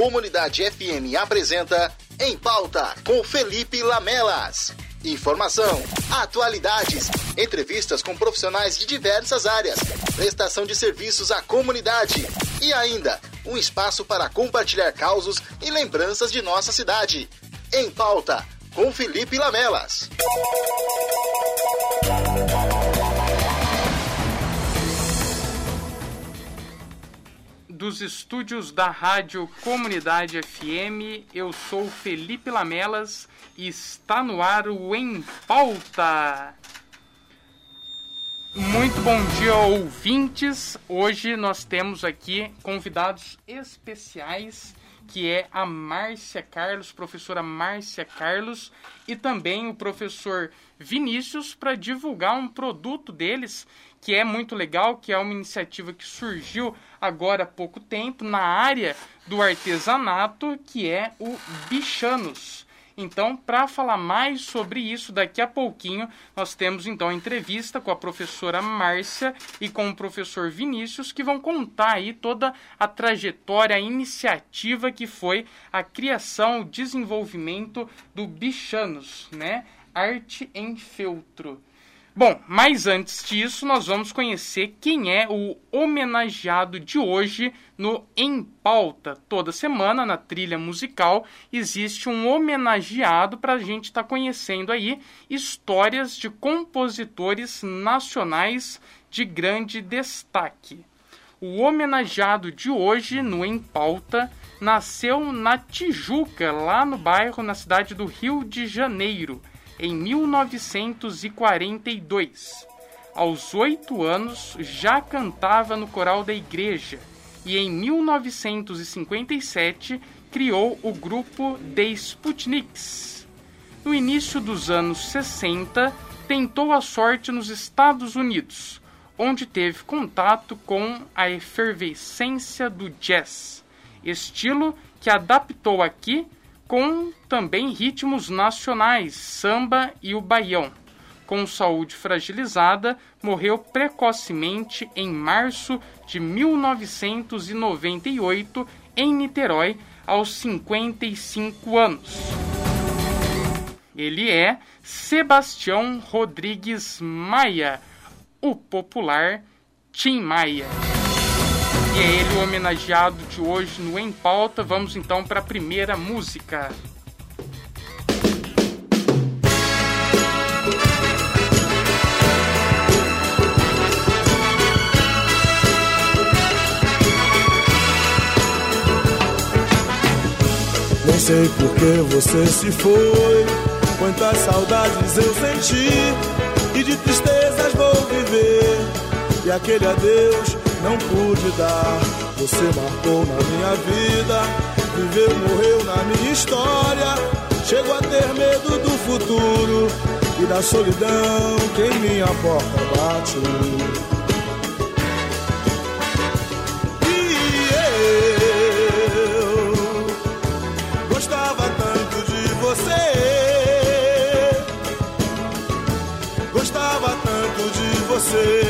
Comunidade FM apresenta Em Pauta com Felipe Lamelas. Informação, atualidades, entrevistas com profissionais de diversas áreas, prestação de serviços à comunidade e ainda um espaço para compartilhar causos e lembranças de nossa cidade. Em Pauta com Felipe Lamelas. Dos estúdios da Rádio Comunidade FM. Eu sou Felipe Lamelas e está no ar o Em Pauta. Muito bom dia, ouvintes. Hoje nós temos aqui convidados especiais, que é a Márcia Carlos, professora Márcia Carlos, e também o professor Vinícius, para divulgar um produto deles que é muito legal, que é uma iniciativa que surgiu agora há pouco tempo na área do artesanato, que é o Bichanos. Então, para falar mais sobre isso daqui a pouquinho, nós temos então a entrevista com a professora Márcia e com o professor Vinícius, que vão contar aí toda a trajetória, a iniciativa que foi a criação, o desenvolvimento do Bichanos, né? Arte em feltro. Bom, mas antes disso, nós vamos conhecer quem é o homenageado de hoje no Em Pauta. Toda semana, na trilha musical, existe um homenageado para a gente estar tá conhecendo aí histórias de compositores nacionais de grande destaque. O homenageado de hoje no Em Pauta nasceu na Tijuca, lá no bairro, na cidade do Rio de Janeiro em 1942. Aos oito anos, já cantava no coral da igreja e em 1957 criou o grupo The Sputniks. No início dos anos 60, tentou a sorte nos Estados Unidos, onde teve contato com a efervescência do jazz, estilo que adaptou aqui com também ritmos nacionais, samba e o baião. Com saúde fragilizada, morreu precocemente em março de 1998 em Niterói, aos 55 anos. Ele é Sebastião Rodrigues Maia, o popular Tim Maia. E é ele o homenageado de hoje no Em Pauta. Vamos então para a primeira música. Nem sei por que você se foi. Quantas saudades eu senti. E de tristezas vou viver. E aquele adeus não pude dar. Você marcou na minha vida, viveu, morreu na minha história. Chego a ter medo do futuro e da solidão que em minha porta bate. E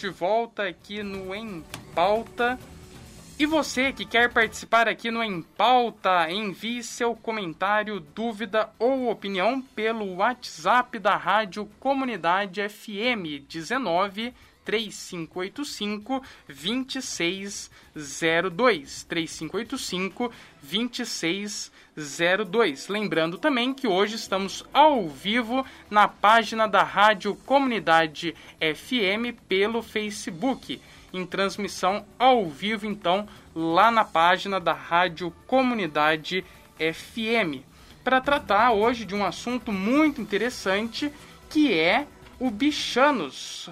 De volta aqui no Em Pauta. E você que quer participar aqui no Em Pauta, envie seu comentário, dúvida ou opinião pelo WhatsApp da Rádio Comunidade FM 19 3585 2602. 3585 2602. Lembrando também que hoje estamos ao vivo na página da Rádio Comunidade FM pelo Facebook, em transmissão ao vivo, então, lá na página da Rádio Comunidade FM, para tratar hoje de um assunto muito interessante que é o Bichanos.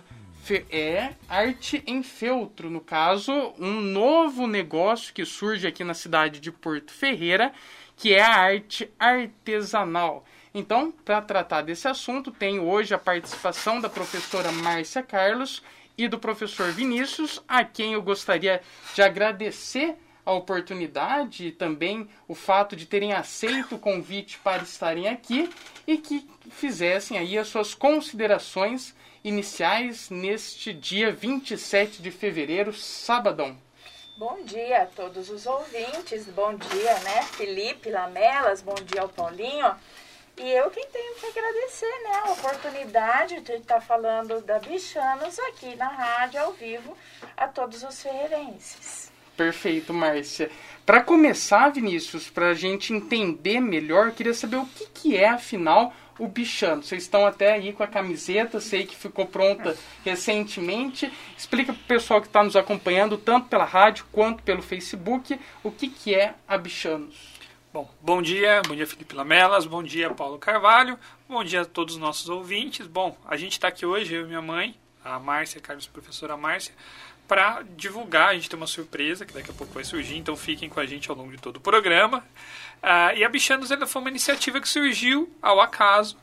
É arte em feltro, no caso, um novo negócio que surge aqui na cidade de Porto Ferreira, que é a arte artesanal. Então, para tratar desse assunto, tem hoje a participação da professora Márcia Carlos e do professor Vinícius, a quem eu gostaria de agradecer a oportunidade e também o fato de terem aceito o convite para estarem aqui e que fizessem aí as suas considerações iniciais neste dia 27 de fevereiro, sabadão. Bom dia a todos os ouvintes, bom dia, né, Felipe Lamelas, bom dia ao Paulinho. E eu quem tenho que agradecer, né, a oportunidade de estar falando da Bichanos aqui na rádio, ao vivo, a todos os ferreirenses. Perfeito, Márcia. Para começar, Vinícius, para a gente entender melhor, queria saber o que, que é, afinal, o bichano. Vocês estão até aí com a camiseta, sei que ficou pronta recentemente. Explica para o pessoal que está nos acompanhando, tanto pela rádio quanto pelo Facebook, o que, que é a Bichanos. Bom, bom dia, bom dia Felipe Lamelas, bom dia Paulo Carvalho, bom dia a todos os nossos ouvintes. Bom, a gente está aqui hoje, eu e minha mãe, a Márcia, Carlos, professora Márcia, para divulgar. A gente tem uma surpresa que daqui a pouco vai surgir, então fiquem com a gente ao longo de todo o programa. Uh, e a Bichanos ela foi uma iniciativa que surgiu ao acaso.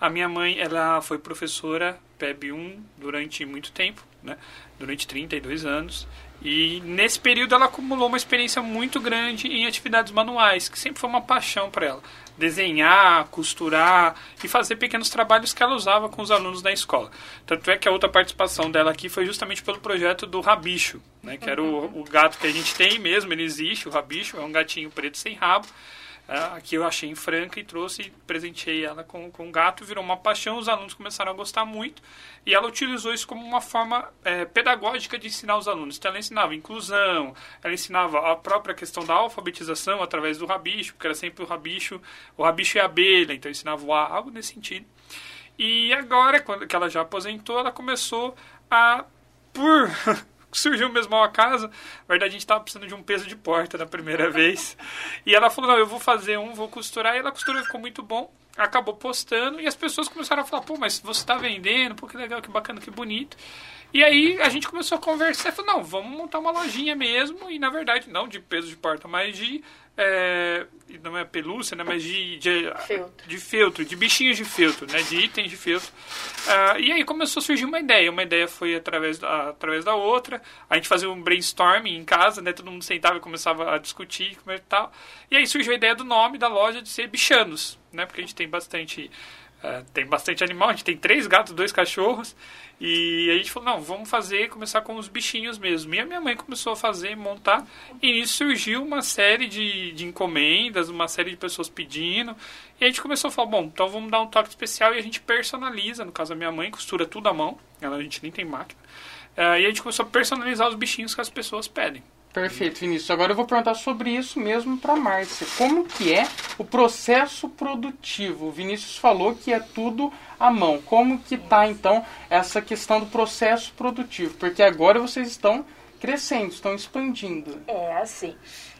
A minha mãe ela foi professora PEB 1 durante muito tempo, né? durante 32 anos. E nesse período ela acumulou uma experiência muito grande em atividades manuais, que sempre foi uma paixão para ela. Desenhar, costurar e fazer pequenos trabalhos que ela usava com os alunos da escola. Tanto é que a outra participação dela aqui foi justamente pelo projeto do Rabicho, né, que era o, o gato que a gente tem mesmo, ele existe, o Rabicho, é um gatinho preto sem rabo é, que eu achei em Franca e trouxe presenteei ela com, com um gato, virou uma paixão, os alunos começaram a gostar muito e ela utilizou isso como uma forma é, pedagógica de ensinar os alunos. Então ela ensinava inclusão, ela ensinava a própria questão da alfabetização através do rabicho, porque era sempre o rabicho, o rabicho a abelha, então ensinava o algo nesse sentido. E agora, quando que ela já aposentou, ela começou a, por surgiu mesmo ao acaso. Na verdade, a gente estava precisando de um peso de porta na primeira vez. E ela falou, não, eu vou fazer um, vou costurar. E ela costurou, ficou muito bom. Acabou postando e as pessoas começaram a falar, pô, mas você está vendendo, pô, que legal, que bacana, que bonito. E aí a gente começou a conversar e falou, não, vamos montar uma lojinha mesmo. E na verdade, não de peso de porta, mas de é, não é pelúcia, né, mas de, de, feltro. de feltro, de bichinhos de feltro, né, de itens de feltro. Uh, e aí começou a surgir uma ideia. Uma ideia foi através da, através da outra. A gente fazia um brainstorming em casa, né, todo mundo sentava e começava a discutir e tal. E aí surgiu a ideia do nome da loja de ser Bichanos, né, porque a gente tem bastante Uh, tem bastante animal, a gente tem três gatos, dois cachorros. E a gente falou, não, vamos fazer, começar com os bichinhos mesmo. E a minha mãe começou a fazer, montar. E nisso surgiu uma série de, de encomendas, uma série de pessoas pedindo. E a gente começou a falar, bom, então vamos dar um toque especial e a gente personaliza. No caso, a minha mãe costura tudo à mão. Ela, a gente nem tem máquina. Uh, e a gente começou a personalizar os bichinhos que as pessoas pedem. Perfeito, Vinícius. Agora eu vou perguntar sobre isso mesmo para Márcia. Como que é o processo produtivo? O Vinícius falou que é tudo à mão. Como que está então essa questão do processo produtivo? Porque agora vocês estão crescendo, estão expandindo. É assim,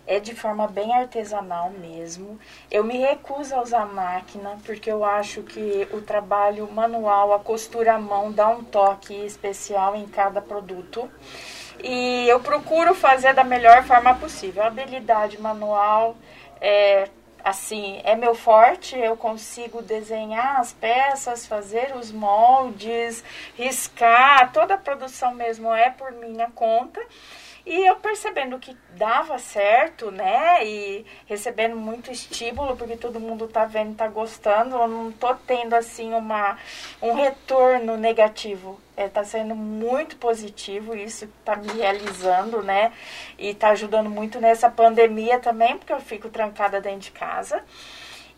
é de forma bem artesanal mesmo. Eu me recuso a usar máquina porque eu acho que o trabalho manual, a costura à mão dá um toque especial em cada produto e eu procuro fazer da melhor forma possível. Habilidade manual é assim, é meu forte, eu consigo desenhar as peças, fazer os moldes, riscar, toda a produção mesmo é por minha conta. E eu percebendo que dava certo, né? E recebendo muito estímulo, porque todo mundo tá vendo, tá gostando. Eu não tô tendo, assim, uma, um retorno negativo. É, tá sendo muito positivo isso, tá me realizando, né? E tá ajudando muito nessa pandemia também, porque eu fico trancada dentro de casa.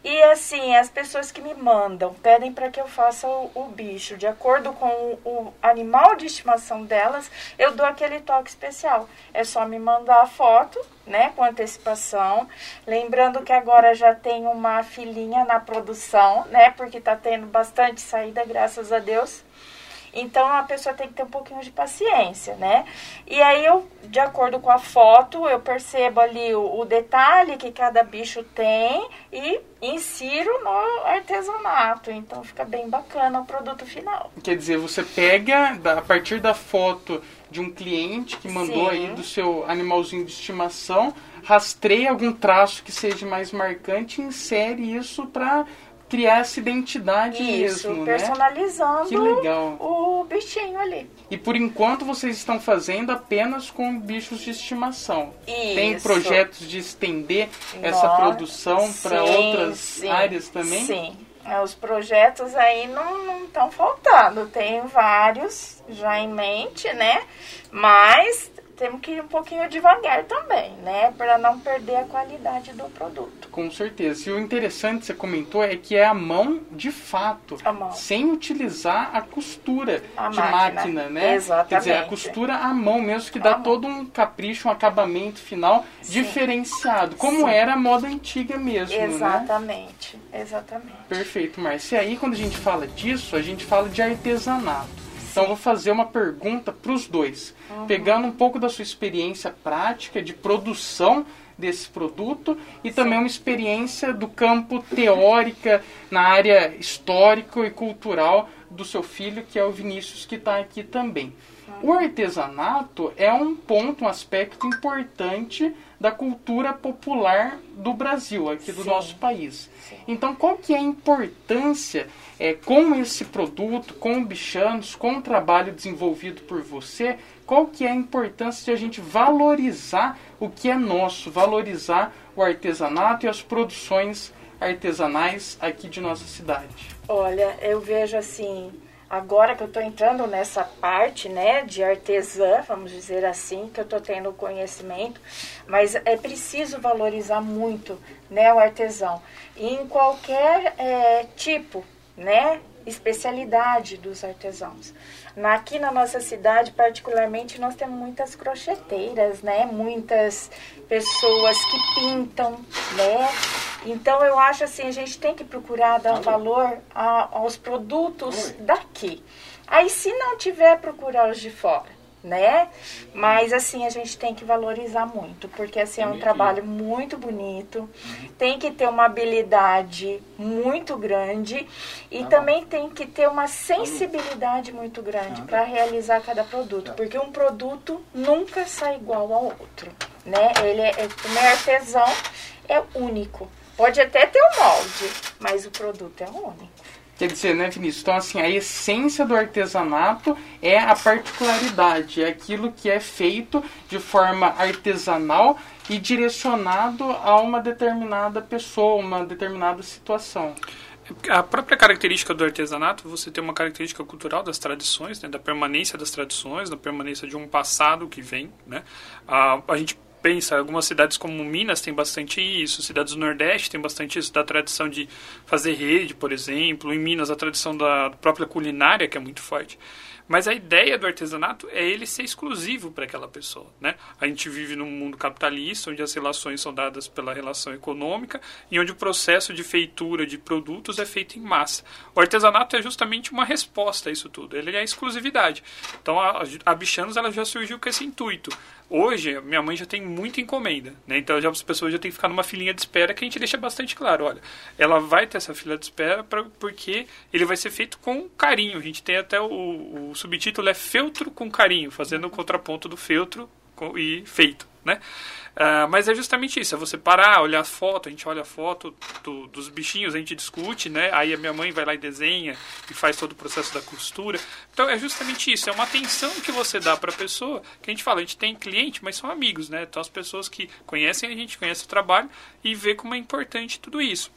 E assim, as pessoas que me mandam pedem para que eu faça o, o, bicho de acordo com o, o, animal de estimação delas, eu dou aquele toque especial. É só me mandar a foto, né, com antecipação. Lembrando que agora já tem uma filhinha na produção, né, porque tá tendo bastante saída, graças a Deus. Então a pessoa tem que ter um pouquinho de paciência, né? E aí eu, de acordo com a foto, eu percebo ali o, o detalhe que cada bicho tem e insiro no artesanato. Então fica bem bacana o produto final. Quer dizer, você pega a partir da foto de um cliente que mandou Sim. aí do seu animalzinho de estimação, rastreia algum traço que seja mais marcante e insere isso para criar essa identidade Isso, mesmo, né? personalizando né? que legal. o bichinho ali. E por enquanto vocês estão fazendo apenas com bichos de estimação. Isso. Tem projetos de estender Nossa, essa produção para outras sim, áreas também? Sim. É, os projetos aí não estão faltando. Tem vários já em mente, né? Mas temos que ir um pouquinho devagar também, né? Para não perder a qualidade do produto. Com certeza. E o interessante que você comentou é que é a mão de fato, mão. sem utilizar a costura a de máquina. máquina, né? Exatamente. Quer dizer, a costura à mão mesmo, que dá todo um capricho, um acabamento final Sim. diferenciado, como Sim. era a moda antiga mesmo, né? Exatamente, exatamente. Perfeito, Márcia. E aí, quando a gente fala disso, a gente fala de artesanato. Então, vou fazer uma pergunta para os dois, Uhum. pegando um pouco da sua experiência prática de produção desse produto e também uma experiência do campo teórica na área histórico e cultural do seu filho, que é o Vinícius, que está aqui também. O artesanato é um ponto, um aspecto importante da cultura popular do Brasil, aqui do Sim. nosso país. Então, qual que é a importância é, com esse produto, com o Bichanos, com o trabalho desenvolvido por você, qual que é a importância de a gente valorizar o que é nosso, valorizar o artesanato e as produções artesanais aqui de nossa cidade? Olha, eu vejo assim, agora que eu estou entrando nessa parte, né, de artesã, vamos dizer assim, que eu estou tendo conhecimento, mas é preciso valorizar muito, né, o artesão, em qualquer é, tipo, né, especialidade dos artesãos. Aqui na nossa cidade, particularmente, nós temos muitas crocheteiras, né? Muitas pessoas que pintam, né? Então, eu acho assim, a gente tem que procurar dar valor a, aos produtos daqui. Aí, se não tiver, procurar os de fora, né? Mas assim a gente tem que valorizar muito, porque assim é um trabalho muito bonito, tem que ter uma habilidade muito grande e tá também tem que ter uma sensibilidade muito grande tá. para realizar cada produto, tá. porque um produto nunca sai igual ao outro, né? Ele é, é artesão é único. Pode até ter o um molde, mas o produto é único. Quer dizer, né, Vinícius? Então, assim, a essência do artesanato é a particularidade, é aquilo que é feito de forma artesanal e direcionado a uma determinada pessoa, uma determinada situação. A própria característica do artesanato, você tem uma característica cultural das tradições, né, da permanência das tradições, da permanência de um passado que vem. Né? A, a gente pensa, algumas cidades como Minas tem bastante isso, cidades do Nordeste tem bastante isso, da tradição de fazer rede, por exemplo, em Minas a tradição da própria culinária que é muito forte. Mas a ideia do artesanato é ele ser exclusivo para aquela pessoa, né? A gente vive num mundo capitalista, onde as relações são dadas pela relação econômica e onde o processo de feitura de produtos é feito em massa. O artesanato é justamente uma resposta a isso tudo. Ele é exclusividade. Então a, a Bichanos ela já surgiu com esse intuito. Hoje, minha mãe já tem muita encomenda, né? Então já as pessoas já têm que ficar numa filinha de espera que a gente deixa bastante claro, olha, ela vai ter essa fila de espera pra, porque ele vai ser feito com carinho. A gente tem até o, o subtítulo é Feltro com Carinho, fazendo o contraponto do feltro e feito, né? Uh, mas é justamente isso, é você parar, olhar a foto, a gente olha a foto do, dos bichinhos, a gente discute, né? Aí a minha mãe vai lá e desenha e faz todo o processo da costura. Então é justamente isso, é uma atenção que você dá para a pessoa, que a gente fala, a gente tem cliente, mas são amigos, né? Então as pessoas que conhecem a gente, conhecem o trabalho e vê como é importante tudo isso.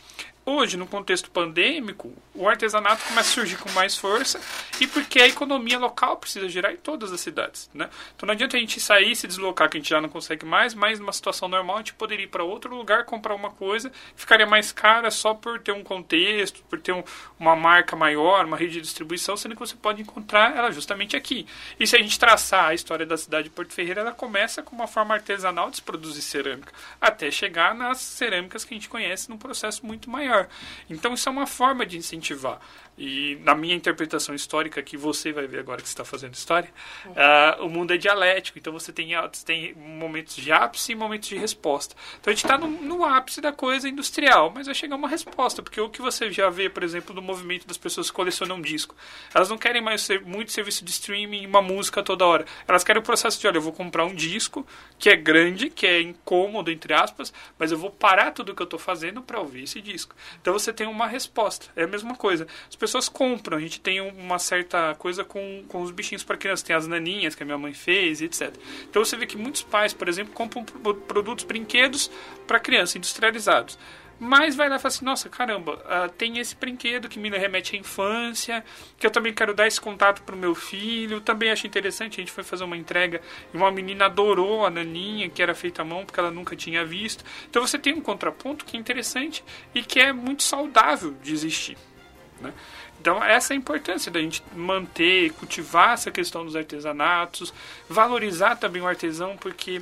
Hoje, no contexto pandêmico, o artesanato começa a surgir com mais força e porque a economia local precisa girar em todas as cidades. Né? Então não adianta a gente sair se deslocar, que a gente já não consegue mais, mas numa situação normal a gente poderia ir para outro lugar comprar uma coisa, ficaria mais cara só por ter um contexto, por ter um, uma marca maior, uma rede de distribuição, sendo que você pode encontrar ela justamente aqui. E se a gente traçar a história da cidade de Porto Ferreira, ela começa com uma forma artesanal de se produzir cerâmica, até chegar nas cerâmicas que a gente conhece num processo muito maior. Então isso é uma forma de incentivar. E na minha interpretação histórica, que você vai ver agora que está fazendo história, uh, o mundo é dialético. Então você tem, tem momentos de ápice e momentos de resposta. Então a gente está no, no, ápice da coisa industrial, mas vai chegar uma resposta. Porque o que você já vê, por exemplo, no movimento das pessoas que colecionam disco, elas não querem mais ser muito serviço de streaming, uma música toda hora. Elas querem o processo de, olha, eu vou comprar um disco que é grande, que é incômodo, entre aspas, mas eu vou parar tudo que eu estou fazendo para ouvir esse disco. Então você tem uma resposta. É a mesma coisa. As pessoas compram. A gente tem uma certa coisa com, com os bichinhos para crianças. Tem as naninhas que a minha mãe fez, etc. Então você vê que muitos pais, por exemplo, compram produtos, brinquedos para criança, industrializados. Mas vai lá e fala assim, nossa, caramba, uh, tem esse brinquedo que me remete à infância, que eu também quero dar esse contato para o meu filho. Também acho interessante, a gente foi fazer uma entrega e uma menina adorou a naninha, que era feita à mão, porque ela nunca tinha visto. Então você tem um contraponto que é interessante e que é muito saudável de existir. Né? Então, essa é a importância da gente manter, cultivar essa questão dos artesanatos, valorizar também o artesão, porque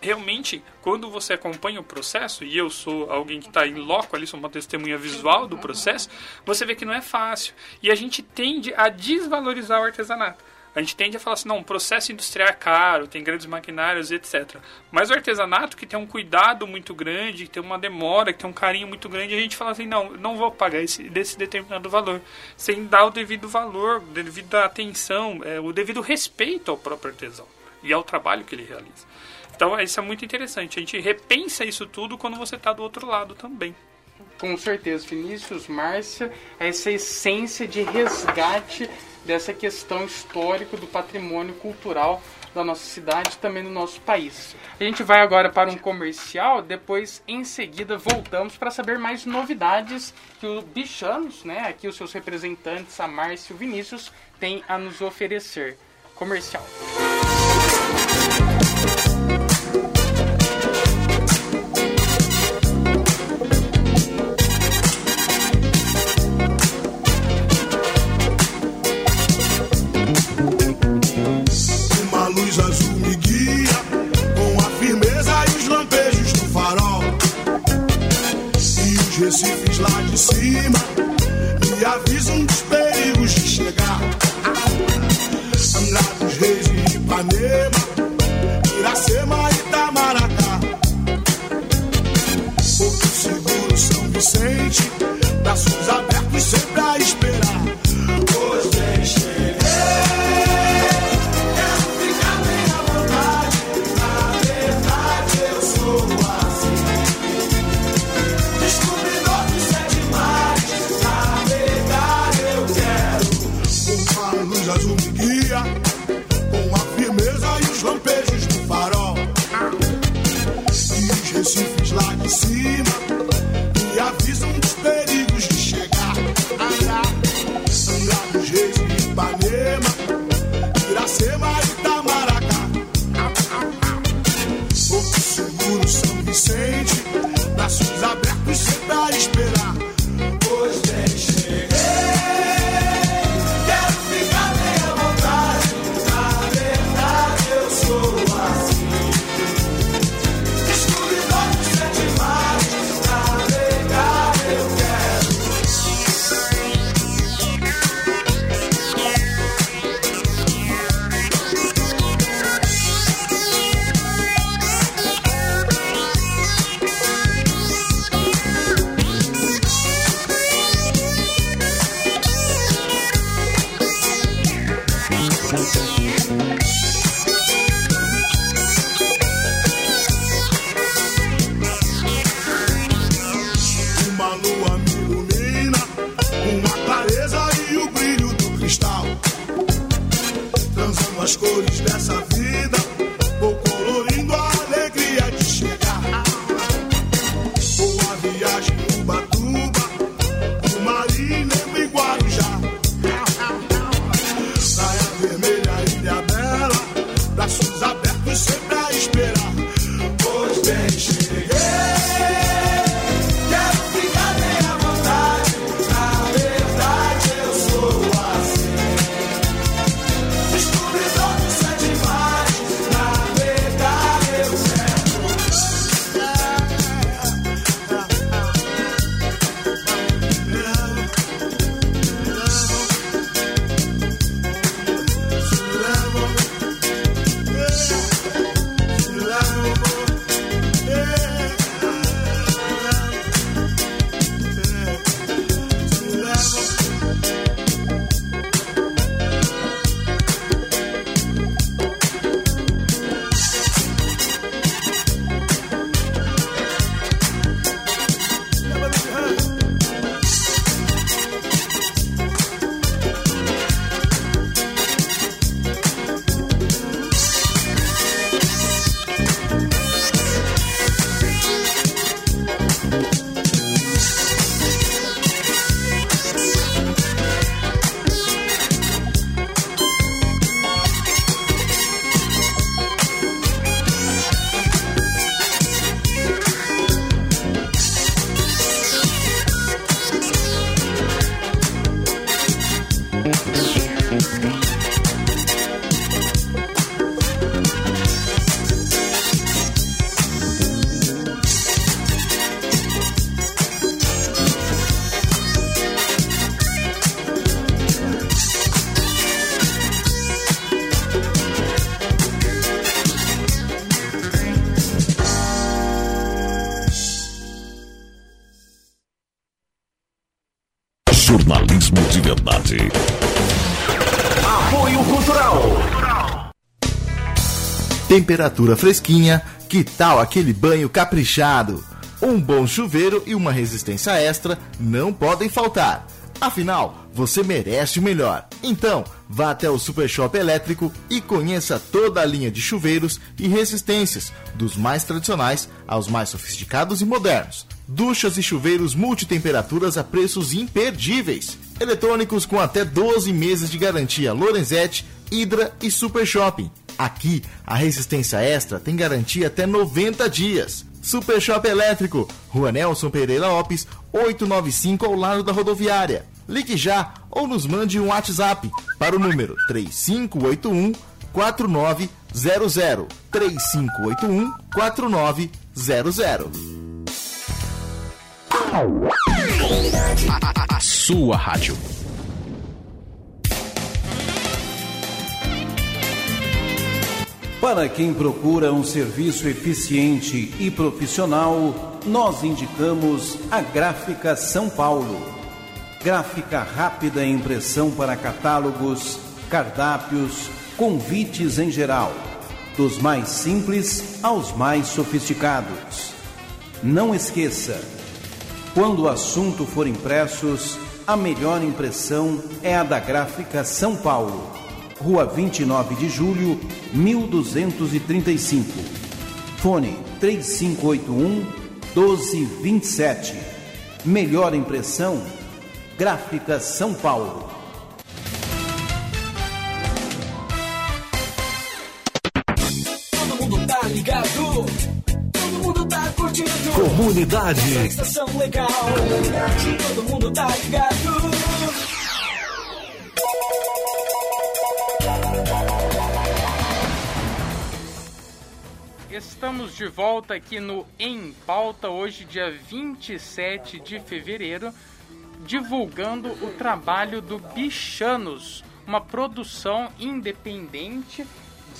realmente, quando você acompanha o processo, e eu sou alguém que está em loco ali, sou uma testemunha visual do processo, você vê que não é fácil. E a gente tende a desvalorizar o artesanato. A gente tende a falar assim, não, um processo industrial é caro, tem grandes maquinários, etc. Mas o artesanato, que tem um cuidado muito grande, que tem uma demora, que tem um carinho muito grande, a gente fala assim, não, não vou pagar esse, desse determinado valor. Sem dar o devido valor, devido atenção, é, o devido respeito ao próprio artesão e ao trabalho que ele realiza. Então, isso é muito interessante. A gente repensa isso tudo quando você está do outro lado também. Com certeza, Vinícius, Márcia, essa essência de resgate dessa questão histórica do patrimônio cultural da nossa cidade e também do nosso país. A gente vai agora para um comercial, depois em seguida voltamos para saber mais novidades que o Bichanos, né, aqui os seus representantes, a Márcia e o Vinícius, têm a nos oferecer. Comercial. recifes cima e avisam dos perigos de chegar. Andrados Reis de Ipanema, Iracema e Itamaracá. Porto Seguro, São Vicente, braços abertos sempre a esperar. Você chegar. Verdade. Apoio Cultural. Temperatura fresquinha, que tal aquele banho caprichado? Um bom chuveiro e uma resistência extra não podem faltar. Afinal, você merece o melhor. Então, vá até o Super Shop Elétrico e conheça toda a linha de chuveiros e resistências, dos mais tradicionais aos mais sofisticados e modernos. Duchas e chuveiros multitemperaturas a preços imperdíveis. Eletrônicos com até 12 meses de garantia Lorenzetti, Hydra e Super Shopping. Aqui, a resistência extra tem garantia até 90 dias. Super Shop Elétrico, Rua Nelson Pereira Lopes, 895 ao lado da rodoviária. Ligue já ou nos mande um WhatsApp para o número 3581 4900. 3581 4900. A sua rádio. Para quem procura um serviço eficiente e profissional, nós indicamos a Gráfica São Paulo. Gráfica rápida em impressão para catálogos, cardápios, convites em geral, dos mais simples aos mais sofisticados. Não esqueça, quando o assunto for impressos, a melhor impressão é a da Gráfica São Paulo. Rua 29 de Julho, 1235. Fone 3581 1227. Melhor impressão, Gráfica São Paulo. Comunidade. Estação legal. Comunidade. Todo mundo tá ligado. Estamos de volta aqui no Em Pauta, hoje, dia 27 de fevereiro, divulgando o trabalho do Bichanos, uma produção independente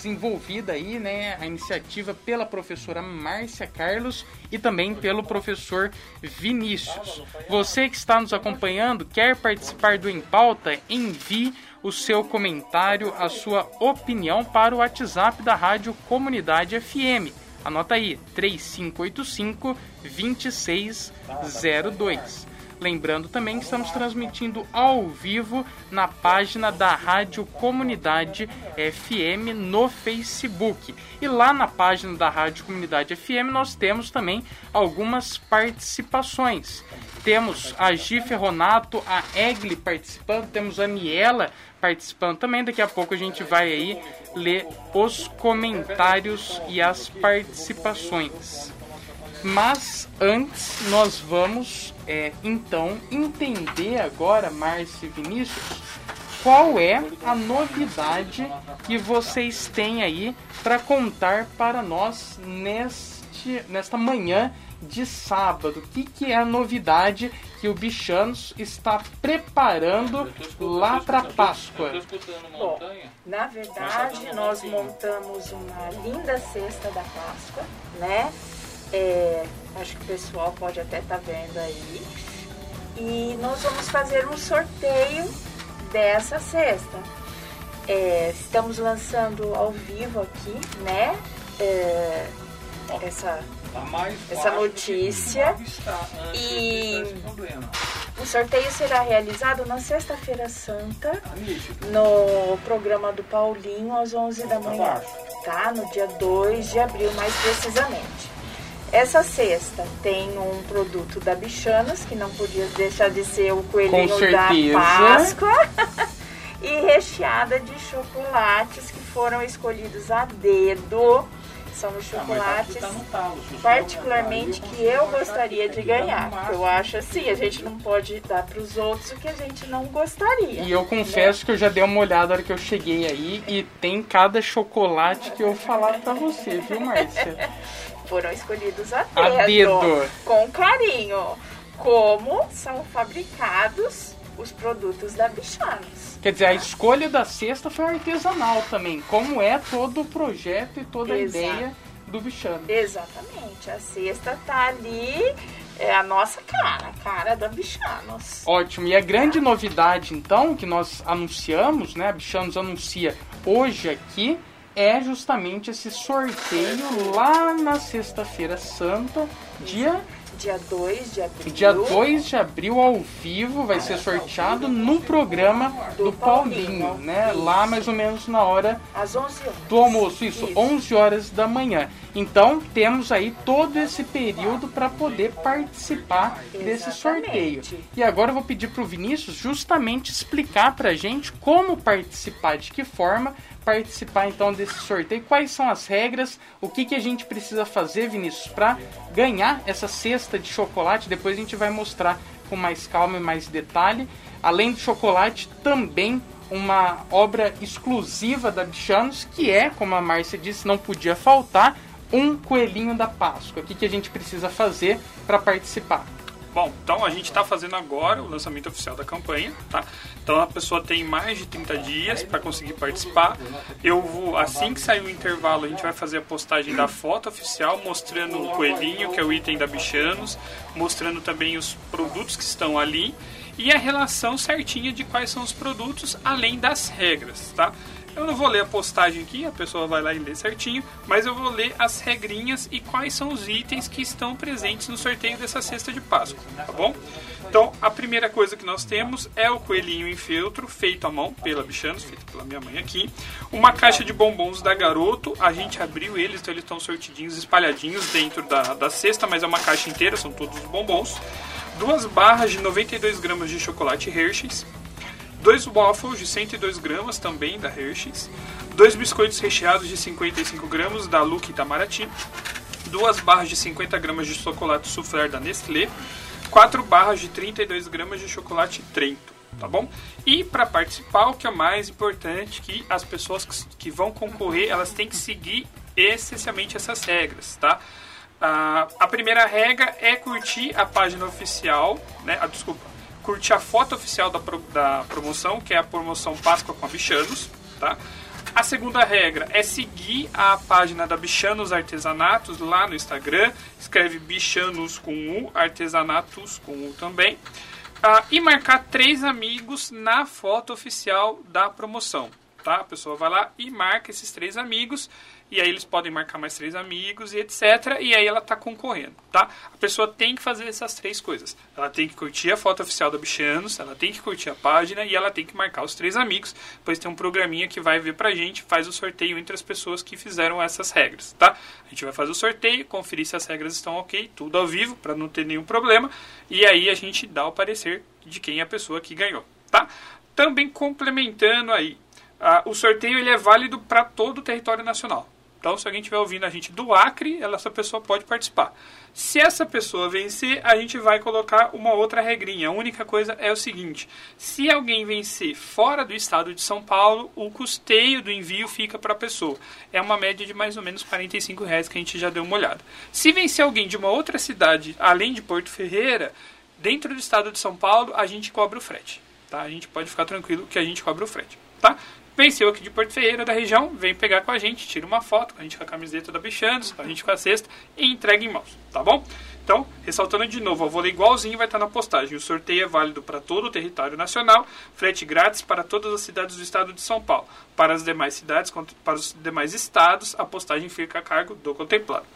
desenvolvida aí, né, a iniciativa pela professora Márcia Carlos e também pelo professor Vinícius. Você que está nos acompanhando, quer participar do Em Pauta, envie o seu comentário, a sua opinião para o WhatsApp da Rádio Comunidade FM. Anota aí, 3585 2602. Lembrando também que estamos transmitindo ao vivo na página da Rádio Comunidade FM no Facebook. E lá na página da Rádio Comunidade FM nós temos também algumas participações. Temos a Gi Ferronato, a Egli participando, temos a Miela participando também. Daqui a pouco a gente vai aí ler os comentários e as participações. Mas antes nós vamos é, então entender agora, Márcio e Vinícius, qual é a novidade que vocês têm aí para contar para nós neste, nesta manhã de sábado. O que, que é a novidade que o Bichanos está preparando lá para Páscoa? Bom, na verdade, nós montamos uma linda cesta da Páscoa, né? É, acho que o pessoal pode até estar vendo aí. E nós vamos fazer um sorteio dessa cesta. É, estamos lançando ao vivo aqui, né? É, essa, essa notícia. E o sorteio será realizado na sexta-feira santa, no programa do Paulinho, às 11 da manhã, tá? No dia 2 de abril, mais precisamente. Essa cesta tem um produto da Bichanas, que não podia deixar de ser o coelhinho da certeza. Páscoa. e recheada de chocolates que foram escolhidos a dedo. São os chocolates, particularmente que eu gostaria de ganhar. Porque eu acho assim, a gente não pode dar para os outros o que a gente não gostaria. E eu confesso que eu já dei uma olhada na hora que eu cheguei aí e tem cada chocolate que eu falar para você, viu, Márcia? foram escolhidos a A dedo, dedo. com carinho, como são fabricados os produtos da Bichanos. Quer dizer, a escolha da cesta foi artesanal também, como é todo o projeto e toda a ideia do Bichano. Exatamente, a cesta tá ali, é a nossa cara, a cara da Bichanos. Ótimo. E a grande novidade, então, que nós anunciamos, né? A Bichanos anuncia hoje aqui, é justamente esse sorteio lá na Sexta-feira Santa, dia, Dia 2 de abril. dia 2 de abril, ao vivo, vai ser sorteado no programa do, Paulinho, né? Lá mais ou menos na hora Às 11 horas. do almoço, isso, 11 horas da manhã. Então temos aí todo esse período para poder participar desse sorteio. E agora eu vou pedir para o Vinícius justamente explicar para a gente como participar, de que forma participar então desse sorteio, quais são as regras, o que, que a gente precisa fazer, Vinícius, para ganhar essa cesta de chocolate. Depois a gente vai mostrar com mais calma e mais detalhe. Além do chocolate, também uma obra exclusiva da Bichanos, que é, como a Márcia disse, não podia faltar, um coelhinho da Páscoa. O que, que a gente precisa fazer para participar? Bom, então a gente está fazendo agora o lançamento oficial da campanha, tá? Então a pessoa tem mais de 30 dias para conseguir participar. Eu vou, assim que sair o intervalo, a gente vai fazer a postagem da foto oficial mostrando o coelhinho, que é o item da Bichanos, mostrando também os produtos que estão ali e a relação certinha de quais são os produtos, além das regras, tá? Eu não vou ler a postagem aqui, a pessoa vai lá e lê certinho, mas eu vou ler as regrinhas e quais são os itens que estão presentes no sorteio dessa cesta de Páscoa, tá bom? Então, a primeira coisa que nós temos é o coelhinho em feltro, feito à mão pela Bichanos, feito pela minha mãe aqui. Uma caixa de bombons da Garoto, a gente abriu eles, então eles estão sortidinhos, espalhadinhos dentro da, da cesta, mas é uma caixa inteira, são todos os bombons. Duas barras de 92 gramas de chocolate Hershey's, dois waffles de 102 gramas também da Hershey's, dois biscoitos recheados de 55 gramas da Luke Itamaraty, duas barras de 50 gramas de chocolate soufflé da Nestlé, quatro barras de 32 gramas de chocolate Trento, tá bom? E para participar, o que é mais importante que as pessoas que, que vão concorrer, elas têm que seguir essencialmente essas regras, tá? Ah, a primeira regra é curtir a página oficial, né? Ah, desculpa, curtir a foto oficial da, pro, da promoção, que é a promoção Páscoa com a Bichanos, tá? A segunda regra é seguir a página da Bichanos Artesanatos lá no Instagram. Escreve Bichanos com U, Artesanatos com U também. Ah, e marcar três amigos na foto oficial da promoção. Tá? A pessoa vai lá e marca esses três amigos e aí eles podem marcar mais três amigos e etc. E aí ela está concorrendo, tá? A pessoa tem que fazer essas três coisas. Ela tem que curtir a foto oficial da Bichanos, ela tem que curtir a página e ela tem que marcar os três amigos, pois tem um programinha que vai ver pra gente, faz o sorteio entre as pessoas que fizeram essas regras, tá? A gente vai fazer o sorteio, conferir se as regras estão ok, tudo ao vivo, para não ter nenhum problema, e aí a gente dá o parecer de quem é a pessoa que ganhou, tá? Também complementando aí, uh, o sorteio ele é válido para todo o território nacional. Então, se alguém estiver ouvindo a gente do Acre, essa pessoa pode participar. Se essa pessoa vencer, a gente vai colocar uma outra regrinha. A única coisa é o seguinte: se alguém vencer fora do estado de São Paulo, o custeio do envio fica para a pessoa. É uma média de mais ou menos 45 reais que a gente já deu uma olhada. Se vencer alguém de uma outra cidade, além de Porto Ferreira, dentro do estado de São Paulo, a gente cobra o frete. Tá? A gente pode ficar tranquilo que a gente cobra o frete. Tá? Venceu aqui de Porto Ferreira, da região, vem pegar com a gente, tira uma foto, a gente com a camiseta da Bichanos, a gente com a cesta e entrega em mãos, tá bom? Então, ressaltando de novo, o vôlei igualzinho vai estar na postagem. O sorteio é válido para todo o território nacional, frete grátis para todas as cidades do estado de São Paulo. Para as demais cidades, para os demais estados, a postagem fica a cargo do contemplado.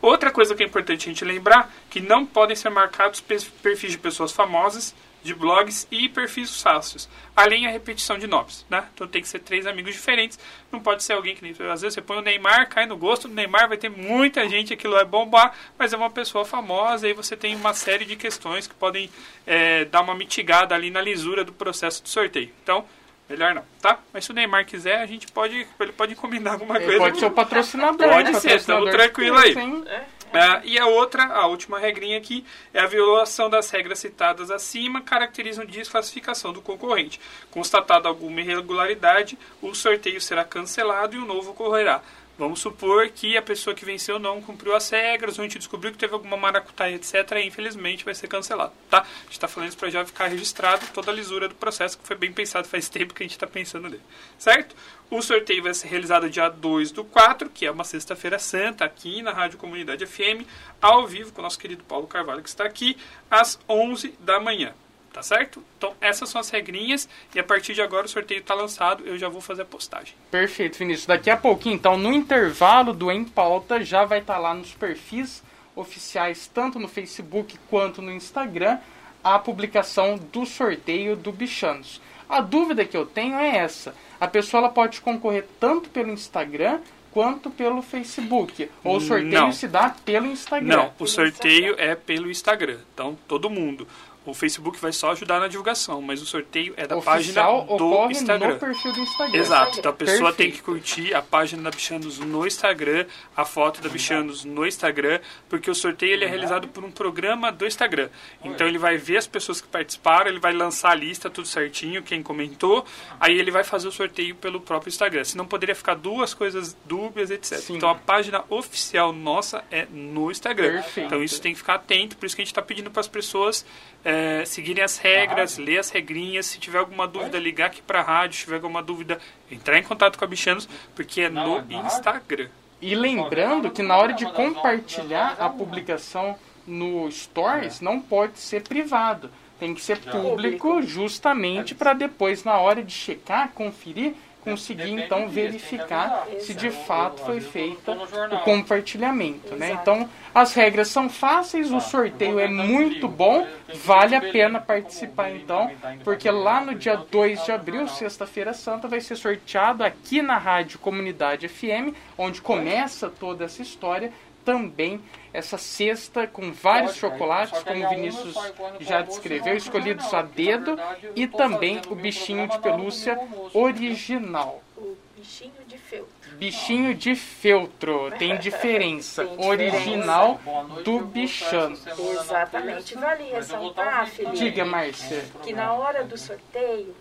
Outra coisa que é importante a gente lembrar, que não podem ser marcados perfis de pessoas famosas, de blogs e perfis fáceis, além a repetição de nomes, né? Então tem que ser três amigos diferentes, não pode ser alguém que nem às vezes você põe o Neymar, cai no gosto do Neymar, vai ter muita gente, aquilo vai bombar, mas é uma pessoa famosa e você tem uma série de questões que podem é, dar uma mitigada ali na lisura do processo de sorteio. Então, melhor não, tá? Mas se o Neymar quiser, a gente pode, ele pode encomendar alguma Ele coisa. pode ser o patrocinador. Pode né? ser, estamos tranquilo aí. sim. Ah, e a outra, a última regrinha aqui, é a violação das regras citadas acima caracterizam desclassificação do concorrente. Constatada alguma irregularidade, o sorteio será cancelado e o novo ocorrerá. Vamos supor que a pessoa que venceu não cumpriu as regras, ou a gente descobriu que teve alguma maracutaia, etc., e infelizmente vai ser cancelado, tá? A gente está falando isso para já ficar registrado toda a lisura do processo, que foi bem pensado, faz tempo que a gente está pensando nele, certo? O sorteio vai ser realizado dia 2 do 4, que é uma sexta-feira santa, aqui na Rádio Comunidade FM, ao vivo com o nosso querido Paulo Carvalho, que está aqui, às 11 da manhã. Tá certo? Então, essas são as regrinhas. E a partir de agora o sorteio está lançado. Eu já vou fazer a postagem. Perfeito, Vinícius. Daqui a pouquinho, então, no intervalo do Em Pauta, já vai estar lá nos perfis oficiais, tanto no Facebook quanto no Instagram, a publicação do sorteio do Bichanos. A dúvida que eu tenho é essa. A pessoa ela pode concorrer tanto pelo Instagram quanto pelo Facebook. Ou o sorteio Não. se dá pelo Instagram. Não, o sorteio é pelo Instagram. Então, todo mundo. O Facebook vai só ajudar na divulgação, mas o sorteio é da Oficial página do Instagram. no perfil do Instagram. Exato, então a pessoa Perfeito. tem que curtir a página da Bichanos no Instagram, a foto da Bichanos no Instagram, porque o sorteio ele é realizado por um programa do Instagram. Então ele vai ver as pessoas que participaram, ele vai lançar a lista, tudo certinho, quem comentou, aí ele vai fazer o sorteio pelo próprio Instagram. Senão poderia ficar duas coisas dúbias, etc. Sim. Então a página oficial nossa é no Instagram. Perfeito. Então isso tem que ficar atento, por isso que a gente está pedindo para as pessoas é, seguirem as regras, ler as regrinhas. Se tiver alguma dúvida, ligar aqui para a rádio. Se tiver alguma dúvida, entrar em contato com a Bichanos, porque é no Instagram. E lembrando que na hora de compartilhar a publicação no Stories, não pode ser privado. Tem que ser público justamente para depois, na hora de checar, conferir, conseguir então verificar se de fato foi feita o compartilhamento. Né? Então, as regras são fáceis, o sorteio é muito bom, vale a pena participar então, porque lá no dia 2 de abril, sexta-feira santa, vai ser sorteado aqui na Rádio Comunidade FM, onde começa toda essa história, também essa cesta com vários chocolates, como o Vinícius já descreveu, escolhidos a dedo, e também o bichinho de pelúcia original. O bichinho de feltro. Bichinho de feltro, tem diferença. Original do bichano. Exatamente. Vale ressaltar, Felipe, Diga, Márcia. que na hora do sorteio,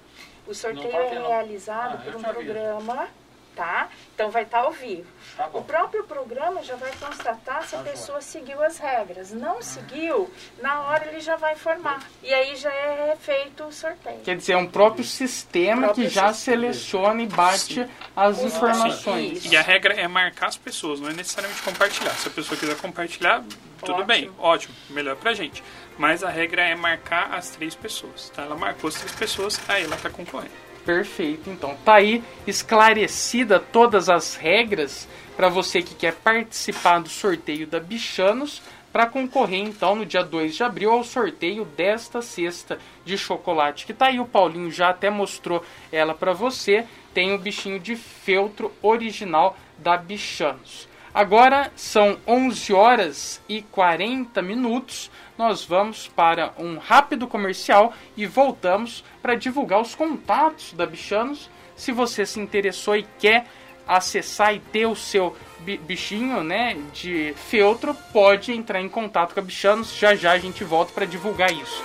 o sorteio é realizado por um programa, tá? Então vai estar ao vivo. O próprio programa já vai constatar se a pessoa seguiu as regras. Não seguiu, na hora ele já vai informar. E aí já é feito o sorteio. Quer dizer, é um próprio sistema Próprio que já sistema. seleciona e bate as informações. E a regra é marcar as pessoas, não é necessariamente compartilhar. Se a pessoa quiser compartilhar, tudo Ótimo. bem, ótimo, melhor pra gente. Mas a regra é marcar as três pessoas. Tá? Ela marcou as três pessoas, aí ela tá concorrendo. Perfeito. Então, tá aí esclarecida todas as regras para você que quer participar do sorteio da Bichanos para concorrer então no dia 2 de abril ao sorteio desta cesta de chocolate que tá aí o Paulinho já até mostrou ela para você. Tem o bichinho de feltro original da Bichanos. Agora são 11 horas e 40 minutos. Nós vamos para um rápido comercial e voltamos para divulgar os contatos da Bichanos. Se você se interessou e quer acessar e ter o seu bi- bichinho, né, de feltro, pode entrar em contato com a Bichanos. Já já a gente volta para divulgar isso.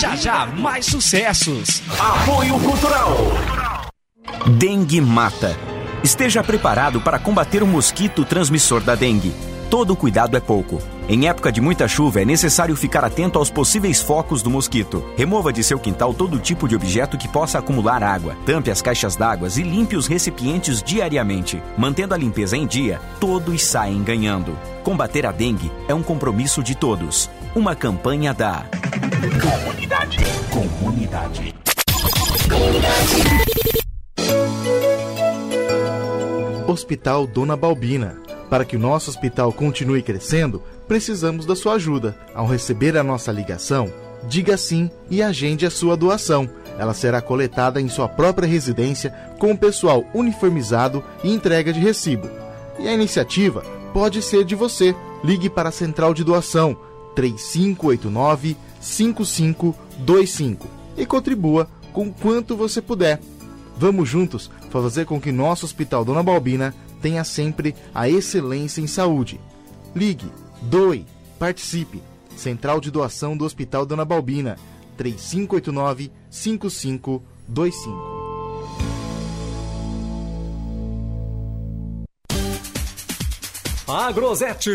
Já já mais sucessos. Apoio Cultural. Dengue mata. Esteja preparado para combater o mosquito transmissor da dengue. Todo cuidado é pouco. Em época de muita chuva, é necessário ficar atento aos possíveis focos do mosquito. Remova de seu quintal todo tipo de objeto que possa acumular água. Tampe as caixas d'água e limpe os recipientes diariamente. Mantendo a limpeza em dia, todos saem ganhando. Combater a dengue é um compromisso de todos. Uma campanha da Comunidade. Comunidade. Hospital Dona Balbina. Para que o nosso hospital continue crescendo, precisamos da sua ajuda. Ao receber a nossa ligação, diga sim e agende a sua doação. Ela será coletada em sua própria residência com o pessoal uniformizado e entrega de recibo. E a iniciativa pode ser de você. Ligue para a Central de Doação 3589 5525 e contribua com quanto você puder. Vamos juntos fazer com que nosso Hospital Dona Balbina tenha sempre a excelência em saúde. Ligue, doe, participe. Central de Doação do Hospital Dona Balbina, 3589 Agrosete,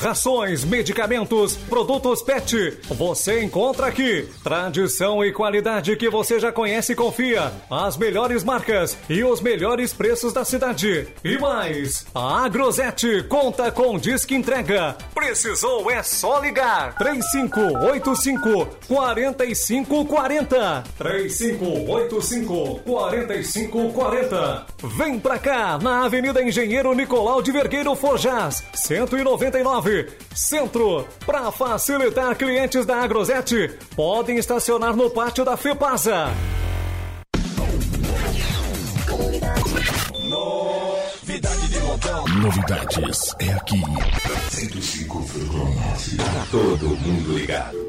rações, medicamentos, produtos PET. Você encontra aqui. Tradição e qualidade que você já conhece e confia. As melhores marcas e os melhores preços da cidade. E mais, a Agrosete conta com disque entrega. Precisou é só ligar. 3585 4540. 3585 4540. Vem pra cá, na Avenida Engenheiro Nicolau de Vergueiro Forjás, 199, Centro. Para facilitar clientes da Agrosete, podem estacionar no pátio da Fepasa. Novidade de montão. Novidades é aqui. 105,9. Tá todo mundo ligado.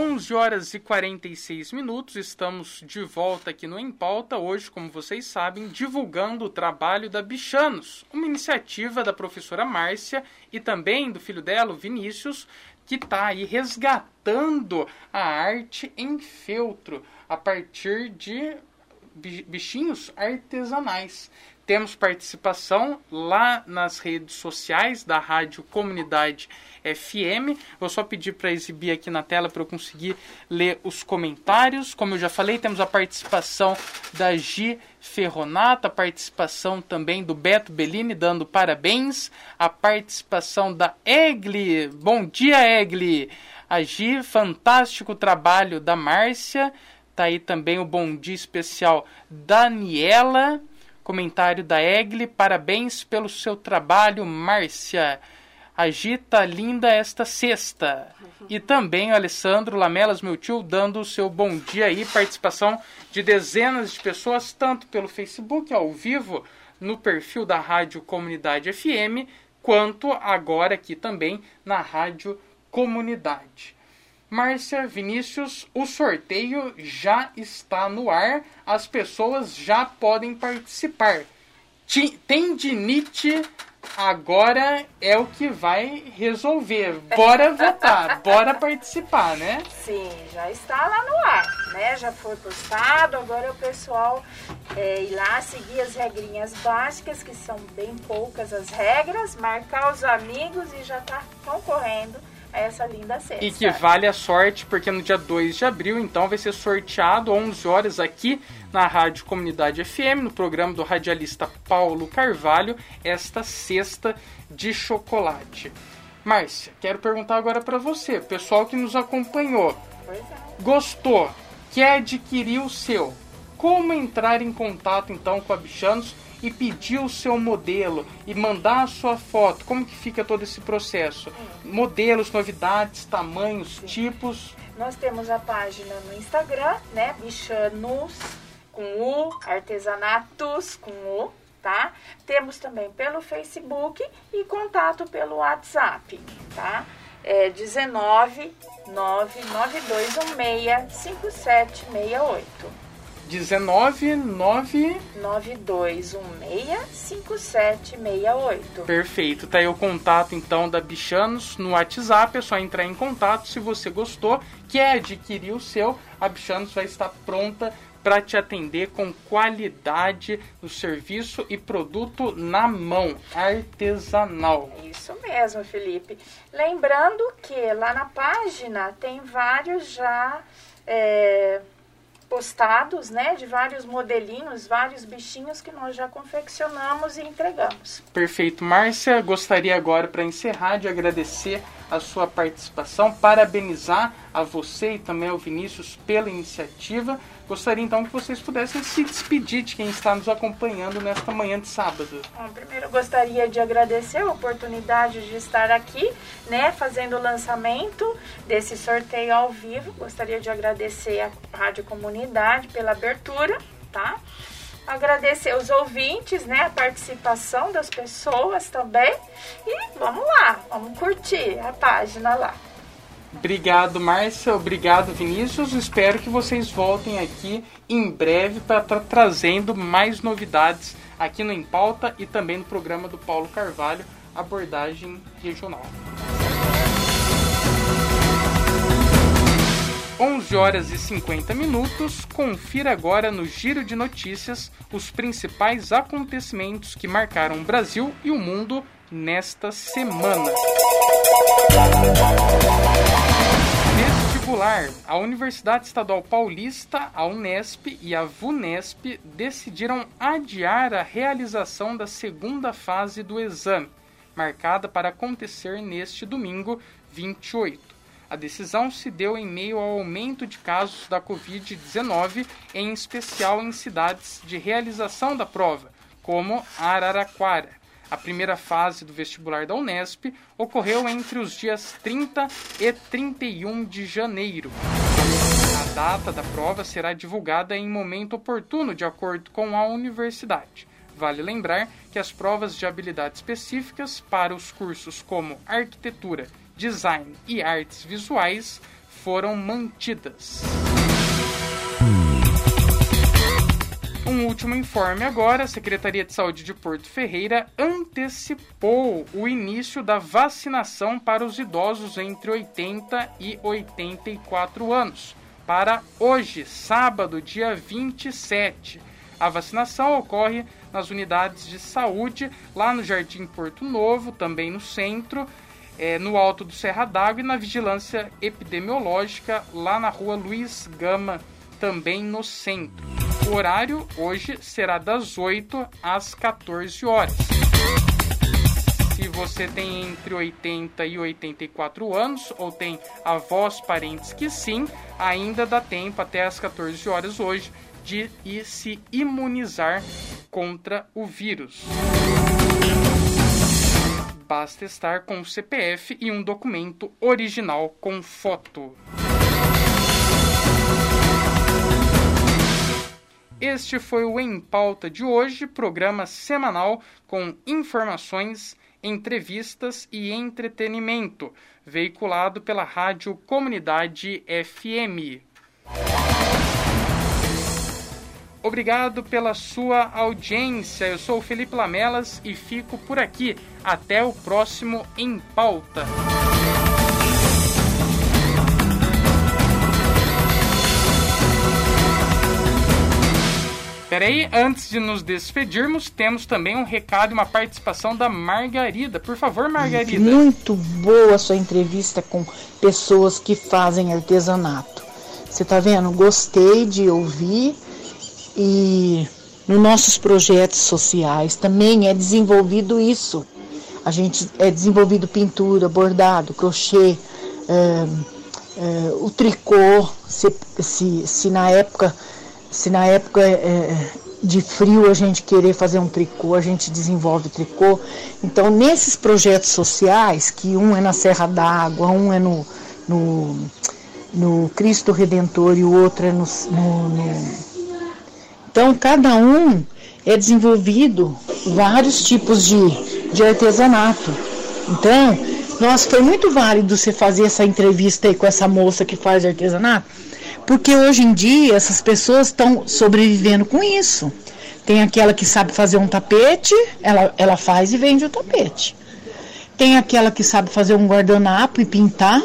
Onze horas e 46 minutos, estamos de volta aqui no Em Pauta, hoje, como vocês sabem, divulgando o trabalho da Bichanos, uma iniciativa da professora Márcia e também do filho dela, Vinícius, que está aí resgatando a arte em feltro a partir de bi- bichinhos artesanais. Temos participação lá nas redes sociais da Rádio Comunidade FM. Vou só pedir para exibir aqui na tela para eu conseguir ler os comentários. Como eu já falei, temos a participação da Gi Ferronato, a participação também do Beto Bellini dando parabéns, a participação da Egli. Bom dia, Egli. A Gi, fantástico trabalho da Márcia. Tá aí também o bom dia especial Daniela. Comentário da Egli. Parabéns pelo seu trabalho, Márcia. Agita linda esta sexta. E também o Alessandro Lamelas, meu tio, dando o seu bom dia aí. Participação de dezenas de pessoas, tanto pelo Facebook, ao vivo, no perfil da Rádio Comunidade FM, quanto agora aqui também na Rádio Comunidade. Márcia, Vinícius, o sorteio já está no ar, as pessoas já podem participar. Ti- Tendinite agora é o que vai resolver. Bora votar, bora participar, né? Sim, já está lá no ar, né? Já foi postado, agora é o pessoal é, ir lá seguir as regrinhas básicas, que são bem poucas as regras, marcar os amigos e já tá concorrendo a essa linda cesta. E que vale a sorte, porque no dia 2 de abril, então, vai ser sorteado 11 horas aqui na Rádio Comunidade FM, no programa do radialista Paulo Carvalho, esta cesta de chocolate. Márcia, quero perguntar agora para você, pessoal que nos acompanhou, é. gostou, quer adquirir o seu, como entrar em contato então com a Bichanos e pedir o seu modelo e mandar a sua foto? Como que fica todo esse processo? Modelos, novidades, tamanhos, tipos? Nós temos a página no Instagram, né? Bichanos com U, artesanatos com U, tá? Temos também pelo Facebook e contato pelo WhatsApp, tá? É 19 99216 5768. 19 9 92165768. Perfeito. Tá aí o contato então da Bichanos no WhatsApp, é só entrar em contato se você gostou, quer adquirir o seu, a Bichanos vai estar pronta para te atender com qualidade no serviço e produto na mão, artesanal. Isso mesmo, Felipe. Lembrando que lá na página tem vários já é, postados, né, de vários modelinhos, vários bichinhos que nós já confeccionamos e entregamos. Perfeito, Márcia. Gostaria agora para encerrar de agradecer a sua participação, parabenizar a você e também ao Vinícius pela iniciativa. Gostaria então que vocês pudessem se despedir de quem está nos acompanhando nesta manhã de sábado. Bom, primeiro eu gostaria de agradecer a oportunidade de estar aqui, né, fazendo o lançamento desse sorteio ao vivo. Gostaria de agradecer a Rádio Comunidade pela abertura, tá? Agradecer os ouvintes, né, a participação das pessoas também. E vamos lá, vamos curtir a página lá. Obrigado, Márcia. Obrigado, Vinícius. Espero que vocês voltem aqui em breve para estar tá trazendo mais novidades aqui no Em Pauta e também no programa do Paulo Carvalho, Abordagem Regional. 11 horas e 50 minutos. Confira agora no Giro de Notícias os principais acontecimentos que marcaram o Brasil e o mundo nesta semana. Vestibular. A Universidade Estadual Paulista, a Unesp e a VUNESP decidiram adiar a realização da segunda fase do exame, marcada para acontecer neste domingo 28. A decisão se deu em meio ao aumento de casos da Covid-19, em especial em cidades de realização da prova, como Araraquara. A primeira fase do vestibular da Unesp ocorreu entre os dias 30 e 31 de janeiro. A data da prova será divulgada em momento oportuno, de acordo com a universidade. Vale lembrar que as provas de habilidade específicas para os cursos como arquitetura, design e artes visuais foram mantidas. Um último informe agora: a Secretaria de Saúde de Porto Ferreira antecipou o início da vacinação para os idosos entre 80 e 84 anos para hoje, sábado, dia 27. A vacinação ocorre nas unidades de saúde lá no Jardim Porto Novo, também no centro, é, no alto do Serra d'Água e na vigilância epidemiológica lá na rua Luiz Gama, também no centro. O horário hoje será das 8 às 14 horas. Se você tem entre 80 e 84 anos ou tem avós, parentes que sim, ainda dá tempo até às 14 horas hoje de ir se imunizar contra o vírus basta estar com o CPF e um documento original com foto. Este foi o Em Pauta de hoje, programa semanal com informações, entrevistas e entretenimento, veiculado pela Rádio Comunidade FM. Obrigado pela sua audiência. Eu sou o Felipe Lamelas e fico por aqui. Até o próximo Em Pauta. Peraí, antes de nos despedirmos, temos também um recado e uma participação da Margarida. Por favor, Margarida. Muito boa a sua entrevista com pessoas que fazem artesanato. Você tá vendo? Gostei de ouvir e nos nossos projetos sociais também é desenvolvido isso. A gente é desenvolvido pintura, bordado, crochê, é, é, o tricô, se, se, se, na época, se na época é, de frio a gente querer fazer um tricô, a gente desenvolve tricô. Então, nesses projetos sociais, que um é na Serra d'Água, um é no, no, no Cristo Redentor e o outro é no, no, no então, cada um é desenvolvido vários tipos de, de artesanato. Então, nossa, foi muito válido você fazer essa entrevista aí com essa moça que faz artesanato, Porque hoje em dia essas pessoas estão sobrevivendo com isso. Tem aquela que sabe fazer um tapete, ela, ela faz e vende o tapete. Tem aquela que sabe fazer um guardanapo e pintar,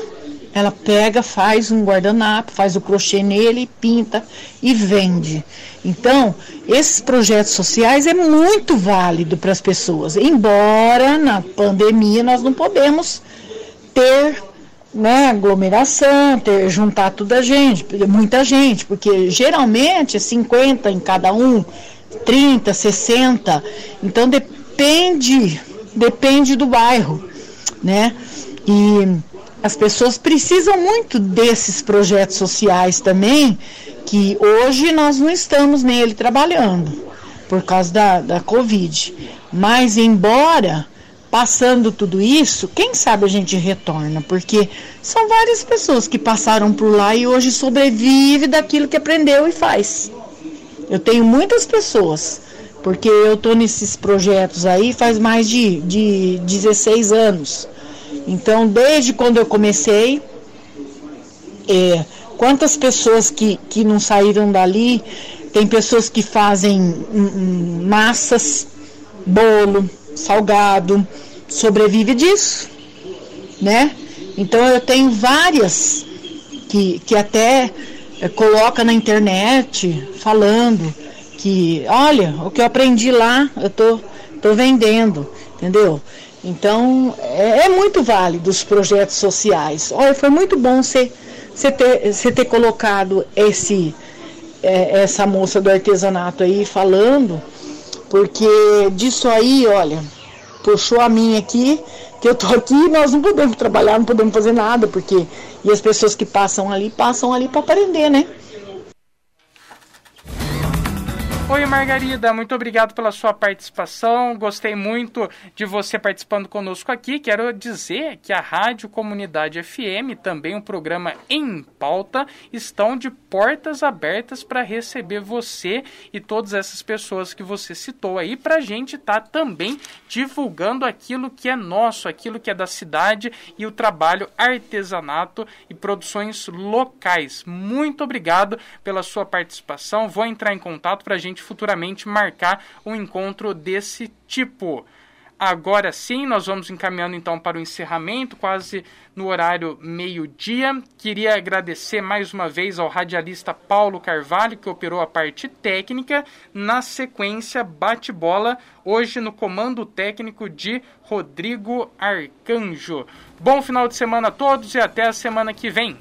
ela pega, faz um guardanapo, faz o crochê nele, pinta e vende. Então, esses projetos sociais é muito válido para as pessoas. Embora na pandemia nós não podemos ter né, aglomeração, ter, juntar toda a gente, muita gente, porque geralmente é 50 em cada um, 30, 60. Então depende, depende do bairro, né? E as pessoas precisam muito desses projetos sociais também, que hoje nós não estamos nele trabalhando, por causa da, da Covid. Mas, embora passando tudo isso, quem sabe a gente retorna, porque são várias pessoas que passaram por lá e hoje sobrevive daquilo que aprendeu e faz. Eu tenho muitas pessoas, porque eu estou nesses projetos aí faz mais de, de 16 anos. Então, desde quando eu comecei, é, quantas pessoas que, que não saíram dali, tem pessoas que fazem massas, bolo, salgado, sobrevive disso, né? Então eu tenho várias que, que até é, coloca na internet falando que, olha, o que eu aprendi lá, eu tô, tô vendendo, entendeu? Então, é, é muito válido os projetos sociais. Olha, foi muito bom você, ter, ter colocado esse, é, essa moça do artesanato aí falando, porque disso aí, olha, puxou a minha aqui, que eu tô aqui, nós não podemos trabalhar, não podemos fazer nada, porque e as pessoas que passam ali, passam ali para aprender, né? Oi, Margarida, muito obrigado pela sua participação. Gostei muito de você participando conosco aqui. Quero dizer que a Rádio Comunidade FM, também o um programa Em Pauta, estão de portas abertas para receber você e todas essas pessoas que você citou aí, para a gente estar tá também divulgando aquilo que é nosso, aquilo que é da cidade e o trabalho artesanato e produções locais. Muito obrigado pela sua participação. Vou entrar em contato para a gente futuramente marcar um encontro desse tipo. Agora sim, nós vamos encaminhando então para o encerramento, quase no horário meio-dia. Queria agradecer mais uma vez ao radialista Paulo Carvalho, que operou a parte técnica. Na sequência, bate-bola, hoje no comando técnico de Rodrigo Arcanjo. Bom final de semana a todos e até a semana que vem.